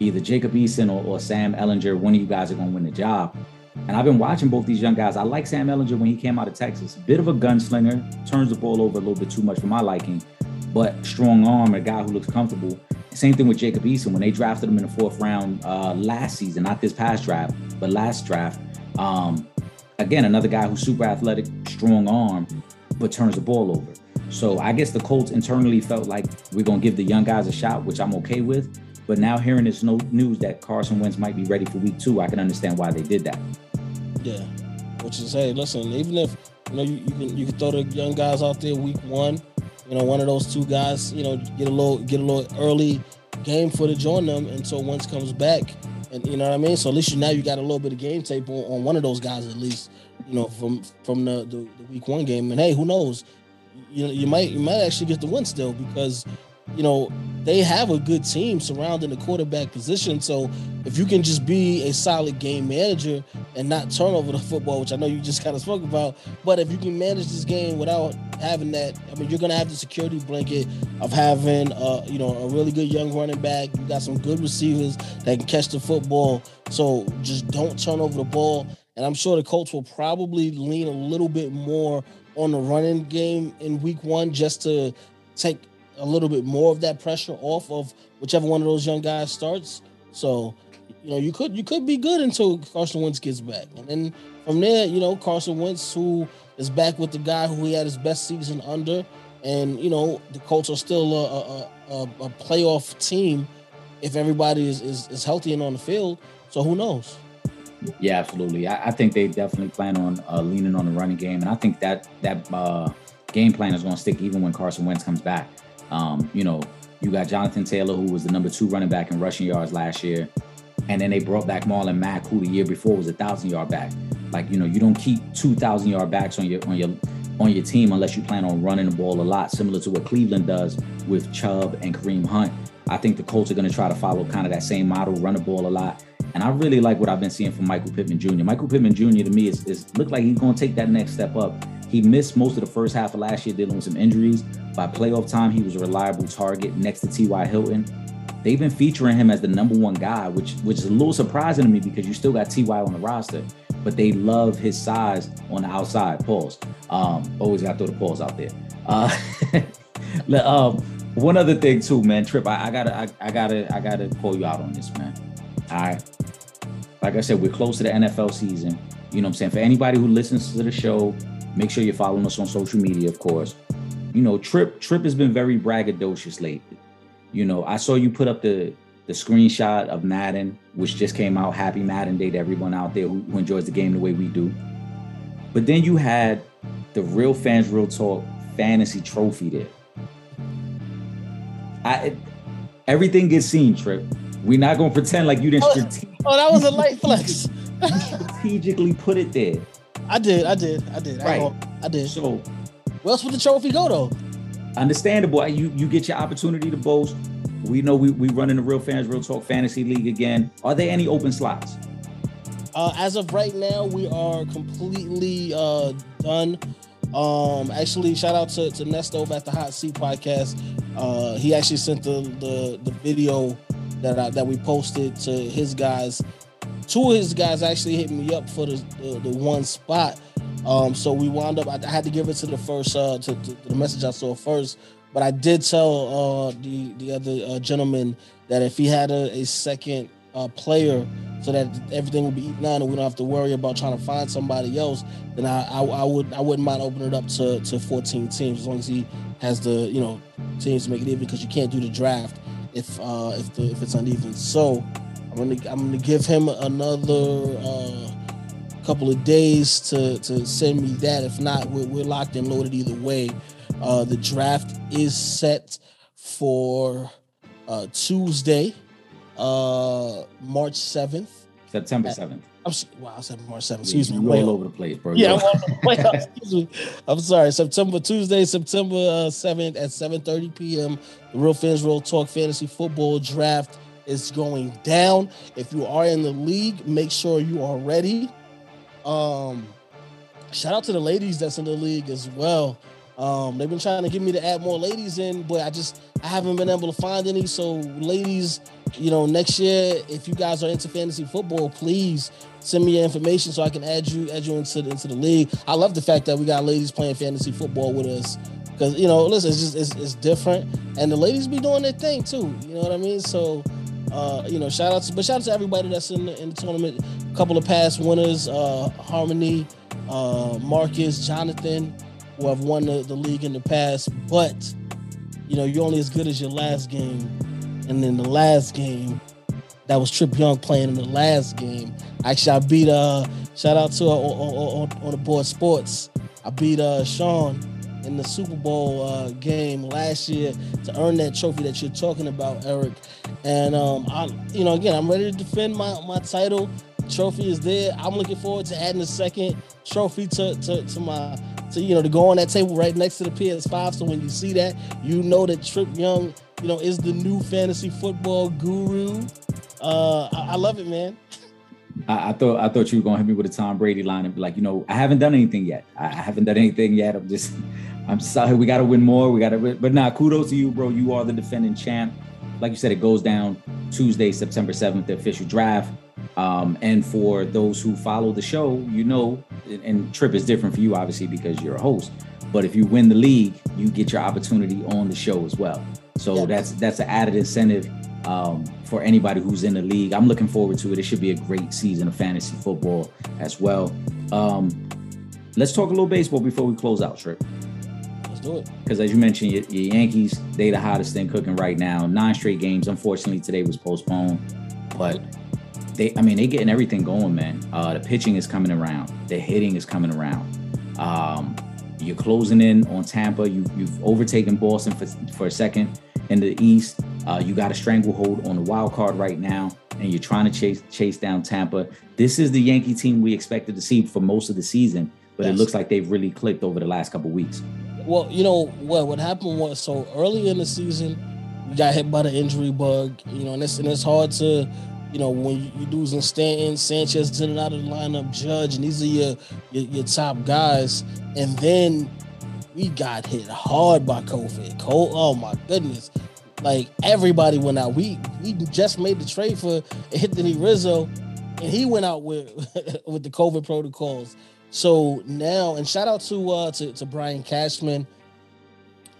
Speaker 1: either Jacob Eason or, or Sam Ehlinger, one of you guys are going to win the job. And I've been watching both these young guys. I like Sam Ehlinger when he came out of Texas. Bit of a gunslinger, turns the ball over a little bit too much for my liking but strong arm, a guy who looks comfortable. Same thing with Jacob Eason when they drafted him in the fourth round uh, last season, not this past draft, but last draft. Um, again, another guy who's super athletic, strong arm, but turns the ball over. So I guess the Colts internally felt like we're gonna give the young guys a shot, which I'm okay with. But now hearing this no news that Carson Wentz might be ready for week two, I can understand why they did that.
Speaker 2: Yeah, which is hey, listen, even if you know you, you can you can throw the young guys out there week one you know, one of those two guys, you know, get a little get a little early game footage on them until Wentz comes back and you know what I mean. So at least you now you got a little bit of game tape on, on one of those guys at least. You know from from the, the, the week one game, and hey, who knows? You know you might you might actually get the win still because you know, they have a good team surrounding the quarterback position. So if you can just be a solid game manager and not turn over the football, which I know you just kind of spoke about, but if you can manage this game without having that, I mean, you're going to have the security blanket of having, uh, you know, a really good young running back. You got some good receivers that can catch the football. So just don't turn over the ball. And I'm sure the Colts will probably lean a little bit more on the running game in week one just to take a little bit more of that pressure off of whichever one of those young guys starts. So, you know, you could you could be good until Carson Wentz gets back, and then from there, you know, Carson Wentz, who is back with the guy who he had his best season under, and you know, the Colts are still a, a, a playoff team if everybody is, is, is healthy and on the field. So who knows?
Speaker 1: Yeah, absolutely. I, I think they definitely plan on uh, leaning on the running game, and I think that that uh, game plan is going to stick even when Carson Wentz comes back. Um, you know, you got Jonathan Taylor, who was the number two running back in rushing yards last year. And then they brought back Marlon Mack, who the year before was a thousand yard back. Like, you know, you don't keep two thousand yard backs on your on your on your team unless you plan on running the ball a lot, similar to what Cleveland does with Chubb and Kareem Hunt. I think the Colts are going to try to follow kind of that same model, run the ball a lot. And I really like what I've been seeing from Michael Pittman Jr. Michael Pittman Jr. to me is, is look like he's going to take that next step up. He missed most of the first half of last year dealing with some injuries. By playoff time, he was a reliable target next to T.Y. Hilton. They've been featuring him as the number one guy, which which is a little surprising to me because you still got T.Y. on the roster, but they love his size on the outside. Pause. Um, always got to throw the pause out there. Uh, um, one other thing too, man. Trip, I, I gotta, I, I, gotta, I gotta call you out on this, man. All right. Like I said, we're close to the NFL season. You know what I'm saying? For anybody who listens to the show, Make sure you're following us on social media, of course. You know, Trip Trip has been very braggadocious lately. You know, I saw you put up the the screenshot of Madden, which just came out. Happy Madden Day to everyone out there who, who enjoys the game the way we do. But then you had the Real Fans Real Talk fantasy trophy there. I everything gets seen, Trip. We're not gonna pretend like you didn't.
Speaker 2: Oh, oh that was a light flex.
Speaker 1: strategically put it there.
Speaker 2: I did, I did, I did. Right. I, I did.
Speaker 1: So
Speaker 2: where else would the trophy go though?
Speaker 1: Understandable. You you get your opportunity to boast. We know we we running the Real Fans Real Talk Fantasy League again. Are there any open slots?
Speaker 2: Uh, as of right now, we are completely uh, done. Um, actually, shout out to, to Nesto at the Hot Seat Podcast. Uh, he actually sent the the, the video that I, that we posted to his guys two of his guys actually hit me up for the the, the one spot. Um, so we wound up. I, had to give it to the first uh, to, to, the message I saw first, but I did tell uh, the the other uh, gentleman that if he had a, a second uh, player, so that everything would be eaten out and we don't have to worry about trying to find somebody else, then I, I, I would I wouldn't mind opening it up to, to 14 teams as long as he has the you know teams to make it even because you can't do the draft if uh, if the, if it's uneven. So I'm gonna I'm gonna give him another uh, couple of days to to send me that. If not, we're, we're locked and loaded either way. Uh, the draft is set for uh, Tuesday, uh, March seventh.
Speaker 1: September seventh.
Speaker 2: I'm wow, I said March seventh. Excuse
Speaker 1: yeah,
Speaker 2: me.
Speaker 1: all over the place, bro.
Speaker 2: Yeah, I'm Excuse me. I'm sorry. September Tuesday, September uh, seventh at seven thirty p.m. The Real Fans Real Talk Fantasy Football Draft is going down. If you are in the league, make sure you are ready. Um, shout out to the ladies that's in the league as well. Um, they've been trying to get me to add more ladies in, but I just I haven't been able to find any. So, ladies, you know, next year, if you guys are into fantasy football, please send me your information so I can add you add you into into the league. I love the fact that we got ladies playing fantasy football with us because you know, listen, it's just it's, it's different, and the ladies be doing their thing too. You know what I mean? So uh, you know, shout out to but shout out to everybody that's in the, in the tournament. A couple of past winners, uh, Harmony, uh, Marcus, Jonathan, who have won the, the league in the past. But you know, you're only as good as your last game. And then the last game, that was Trip Yung playing in the last game. Actually, I beat uh shout out to uh, on, on, on the board sports. I beat uh Sean in the Super Bowl uh, game last year to earn that trophy that you're talking about, Eric. And um, I, you know, again, I'm ready to defend my my title. Trophy is there. I'm looking forward to adding a second trophy to to, to my to you know to go on that table right next to the PS5. So when you see that, you know that Trip Yung, you know, is the new fantasy football guru. Uh, I, I love it, man.
Speaker 1: I, I, thought I thought you were gonna hit me with a Tom Brady line and be like, you know, I haven't done anything yet. I, I haven't done anything yet. I'm just, I'm sorry. We got to win more. We got to, but nah. Kudos to you, bro. You are the defending champ. Like you said, it goes down Tuesday, September 7th, the official draft. Um, and for those who follow the show, you know, and Trip is different for you, obviously, because you're a host. But if you win the league, you get your opportunity on the show as well. So yes. that's that's an added incentive um, for anybody who's in the league. I'm looking forward to it. It should be a great season of fantasy football as well. Um, let's talk a little baseball before we close out, Trip.
Speaker 2: Do it.
Speaker 1: Because as you mentioned, your, your, Yankees, they the hottest thing cooking right now. Nine straight games. Unfortunately, today was postponed, but they, I mean, they getting everything going, man. Uh, the pitching is coming around. The hitting is coming around. Um, you're closing in on Tampa. You, you've overtaken Boston for, for a second in the East. Uh, you got a stranglehold on the wild card right now, and you're trying to chase chase down Tampa. This is the Yankee team we expected to see for most of the season, but yes. it looks like they've really clicked over the last couple weeks.
Speaker 2: Well, you know what? What happened was so early in the season, we got hit by the injury bug. You know, and it's and it's hard to, you know, when you, are losing Stanton, Sanchez in and out of the lineup, Judge, and these are your, your your top guys, and then we got hit hard by COVID. Cold, oh my goodness. Like everybody went out. We we just made the trade for Anthony Rizzo, and he went out with with the COVID protocols. So now, and shout out to uh to, to Brian Cashman.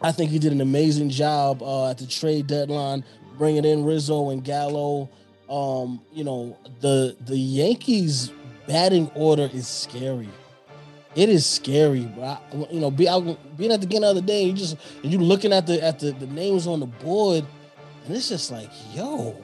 Speaker 2: I think he did an amazing job uh, at the trade deadline, bringing in Rizzo and Gallo. Um, you know the the Yankees batting order is scary it is scary, bro. You know, be out being at the game the other day, you just you looking at the at the, the names on the board, and it's just like, yo,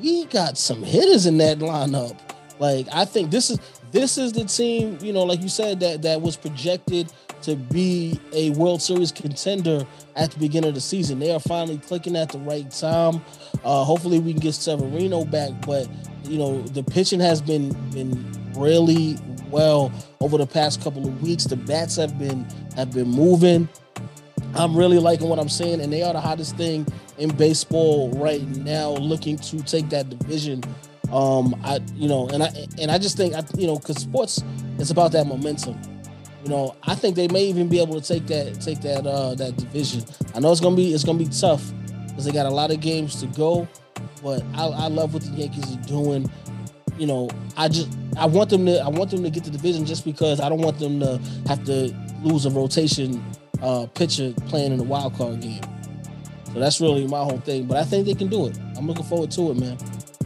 Speaker 2: we got some hitters in that lineup. Like, I think this is this is the team, you know, like you said, that that was projected to be a World Series contender at the beginning of the season. They are finally clicking at the right time. Uh, hopefully, we can get Severino back, but you know, the pitching has been been really well over the past couple of weeks. The bats have been have been moving. I'm really liking what I'm seeing, and they are the hottest thing in baseball right now, looking to take that division. Um, I you know, and I and I just think I you know, because sports it's about that momentum. You know, I think they may even be able to take that take that uh that division. I know it's gonna be it's gonna be tough because they got a lot of games to go, but I, I love what the Yankees are doing you know, I just I want them to I want them to get the division just because I don't want them to have to lose a rotation uh, pitcher playing in a wild card game. So that's really my whole thing. But I think they can do it. I'm looking forward to it, man.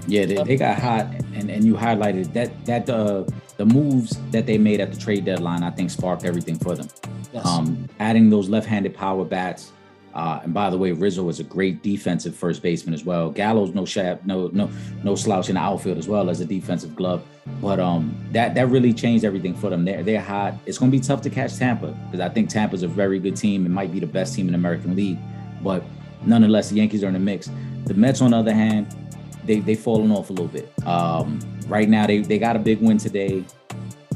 Speaker 1: Yeah, they, they got hot, and, and you highlighted that that uh, the moves that they made at the trade deadline. I think sparked everything for them. Yes. Um, adding those left-handed power bats, uh, and by the way, Rizzo is a great defensive first baseman as well. Gallo's no shab, no no no slouch in the outfield as well as a defensive glove. But um, that that really changed everything for them. They're they're hot. It's going to be tough to catch Tampa because I think Tampa's a very good team. It might be the best team in the American League, but nonetheless, the Yankees are in the mix. The Mets, on the other hand, they they fallen off a little bit. Um, right now, they they got a big win today.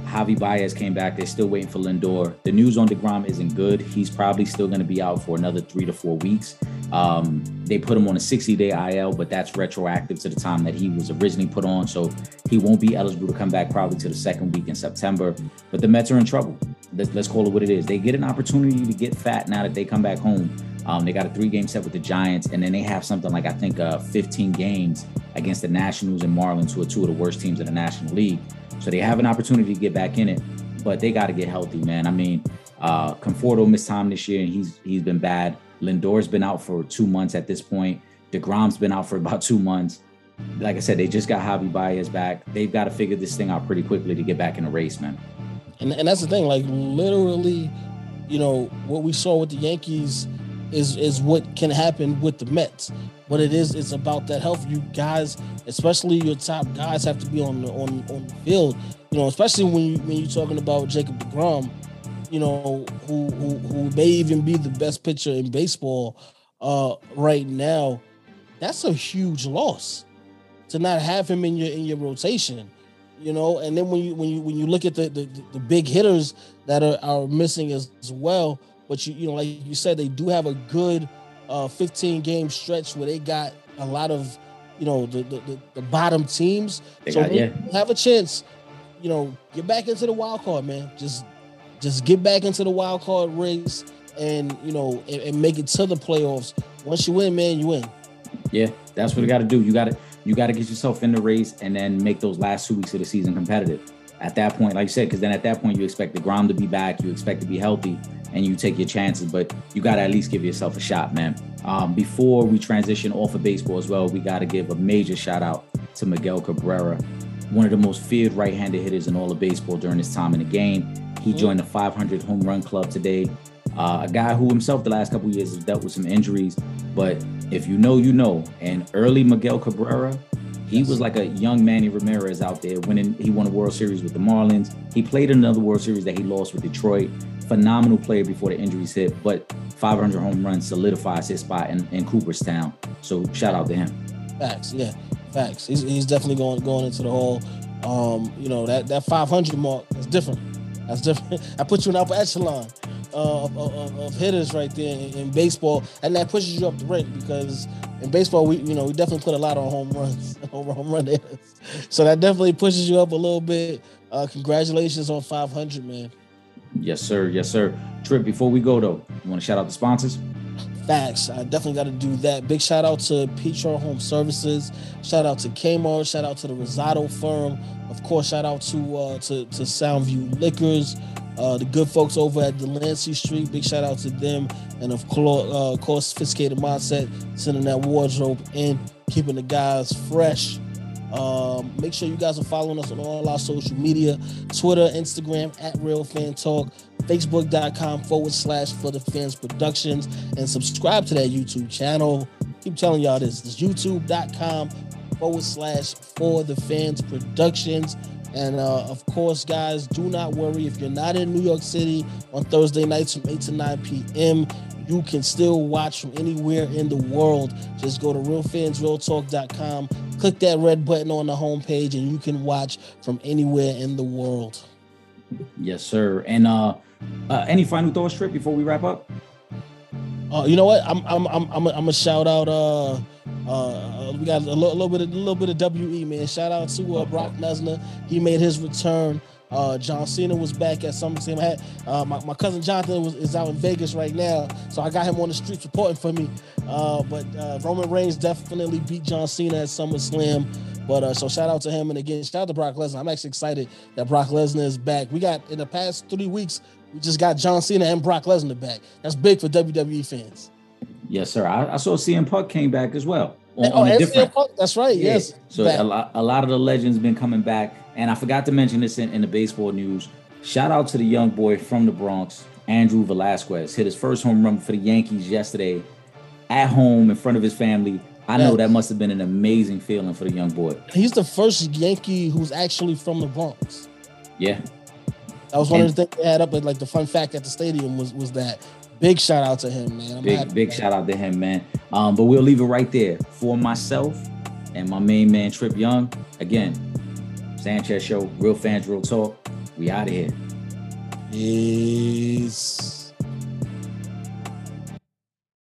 Speaker 1: Javi Baez came back. They're still waiting for Lindor. The news on DeGrom isn't good. He's probably still going to be out for another three to four weeks. Um, they put him on a 60 day IL, but that's retroactive to the time that he was originally put on. So he won't be eligible to come back probably to the second week in September. But the Mets are in trouble. Let's call it what it is. They get an opportunity to get fat now that they come back home. Um, they got a three game set with the Giants, and then they have something like I think uh, 15 games against the Nationals and Marlins, who are two of the worst teams in the National League. So they have an opportunity to get back in it, but they got to get healthy, man. I mean, uh, Conforto missed time this year and he's he's been bad. Lindor's been out for two months at this point. DeGrom's been out for about two months. Like I said, they just got Javi Baez back. They've got to figure this thing out pretty quickly to get back in the race, man.
Speaker 2: And, and that's the thing, like literally, you know, what we saw with the Yankees is is what can happen with the Mets. But it is it's about that health. You guys, especially your top guys, have to be on the on on the field. You know, especially when you when you're talking about Jacob Degrom. you know, who who, who may even be the best pitcher in baseball uh, right now, that's a huge loss to not have him in your in your rotation. You know, and then when you when you when you look at the the, the big hitters that are, are missing as, as well, but you you know, like you said, they do have a good uh, 15 game stretch where they got a lot of you know the the, the bottom teams. They so got, yeah. have a chance, you know, get back into the wild card, man. Just just get back into the wild card race and you know and, and make it to the playoffs. Once you win, man, you win.
Speaker 1: Yeah, that's what you got to do. You got to you got to get yourself in the race and then make those last two weeks of the season competitive. At that point, like you said, because then at that point you expect deGrom to be back, you expect to be healthy, and you take your chances. But you got to at least give yourself a shot, man. Um, before we transition off of baseball as well, we got to give a major shout out to Miguel Cabrera, one of the most feared right-handed hitters in all of baseball during his time in the game. He mm-hmm. joined the 500 home run club today. Uh, a guy who himself the last couple years has dealt with some injuries, but if you know, you know. And early Miguel Cabrera, he was like a young Manny Ramirez out there winning. He won a World Series with the Marlins. He played another World Series that he lost with Detroit. Phenomenal player before the injuries hit, but 500 home runs solidifies his spot in, in Cooperstown. So shout out to him.
Speaker 2: Facts, yeah, facts. He's, he's definitely going going into the hall. Um, you know that that 500 mark is different. That's different. I put you in upper echelon uh, of, of, of, hitters right there in, in, baseball, and that pushes you up the rank because in baseball we you know we definitely put a lot on home runs, home run hitters. So that definitely pushes you up a little bit. Uh, congratulations on 500, man.
Speaker 1: Yes, sir. Yes, sir. Trip. Before we go though, you want to shout out the sponsors?
Speaker 2: Facts. I definitely got to do that. Big shout out to Petro Home Services. Shout out to Kmart. Shout out to the Rosado firm. Of course, shout out to uh, to, to Soundview Liquors. Uh, the good folks over at Delancey Street, big shout out to them. And of course, uh, course Sophisticated Mindset, sending that wardrobe in, keeping the guys fresh. Um, make sure you guys are following us on all our social media Twitter, Instagram at Real Fan Talk, Facebook.com forward slash for the fans productions, and subscribe to that YouTube channel. Keep telling y'all this. It's youtube.com forward slash for the fans productions. And uh, of course, guys, do not worry if you're not in New York City on Thursday nights from 8 to 9 p.m. You can still watch from anywhere in the world. Just go to realfansrealtalk.com, click that red button on the homepage, and you can watch from anywhere in the world.
Speaker 1: Yes, sir. And uh, uh any final thoughts, Trip, before we wrap up?
Speaker 2: Uh, you know what? I'm I'm I'm I'm a, I'm a shout out. Uh, uh, we got a, little, bit of a little bit of we man. Shout out to uh, Brock Lesnar. He made his return. Uh, John Cena was back at SummerSlam. Uh, my, my cousin Jonathan was, is out in Vegas right now, so I got him on the streets reporting for me. Uh, but uh, Roman Reigns definitely beat John Cena at SummerSlam. But uh, so shout out to him, and again, shout out to Brock Lesnar. I'm actually excited that Brock Lesnar is back. We got in the past three weeks, we just got John Cena and Brock Lesnar back. That's big for WWE fans.
Speaker 1: Yes, sir. I, I saw CM Punk came back as well. On, oh, on
Speaker 2: different... Punk, that's right. Yeah. Yes.
Speaker 1: So a lot, a lot of the legends been coming back, and I forgot to mention this in, in the baseball news. Shout out to the young boy from the Bronx, Andrew Velazquez. Hit his first home run for the Yankees yesterday, at home in front of his family. I know that must have been an amazing feeling for the young boy.
Speaker 2: He's the first Yankee who's actually from the Bronx.
Speaker 1: Yeah.
Speaker 2: That was one and, of the things they had up. But like the fun fact at the stadium was was that big shout out to him, man.
Speaker 1: I'm big big shout out to him, man. Um, but we'll leave it right there for myself and my main man Trip Yung. Again, Sanchez Show, real fans, real talk. We out of here.
Speaker 2: Peace.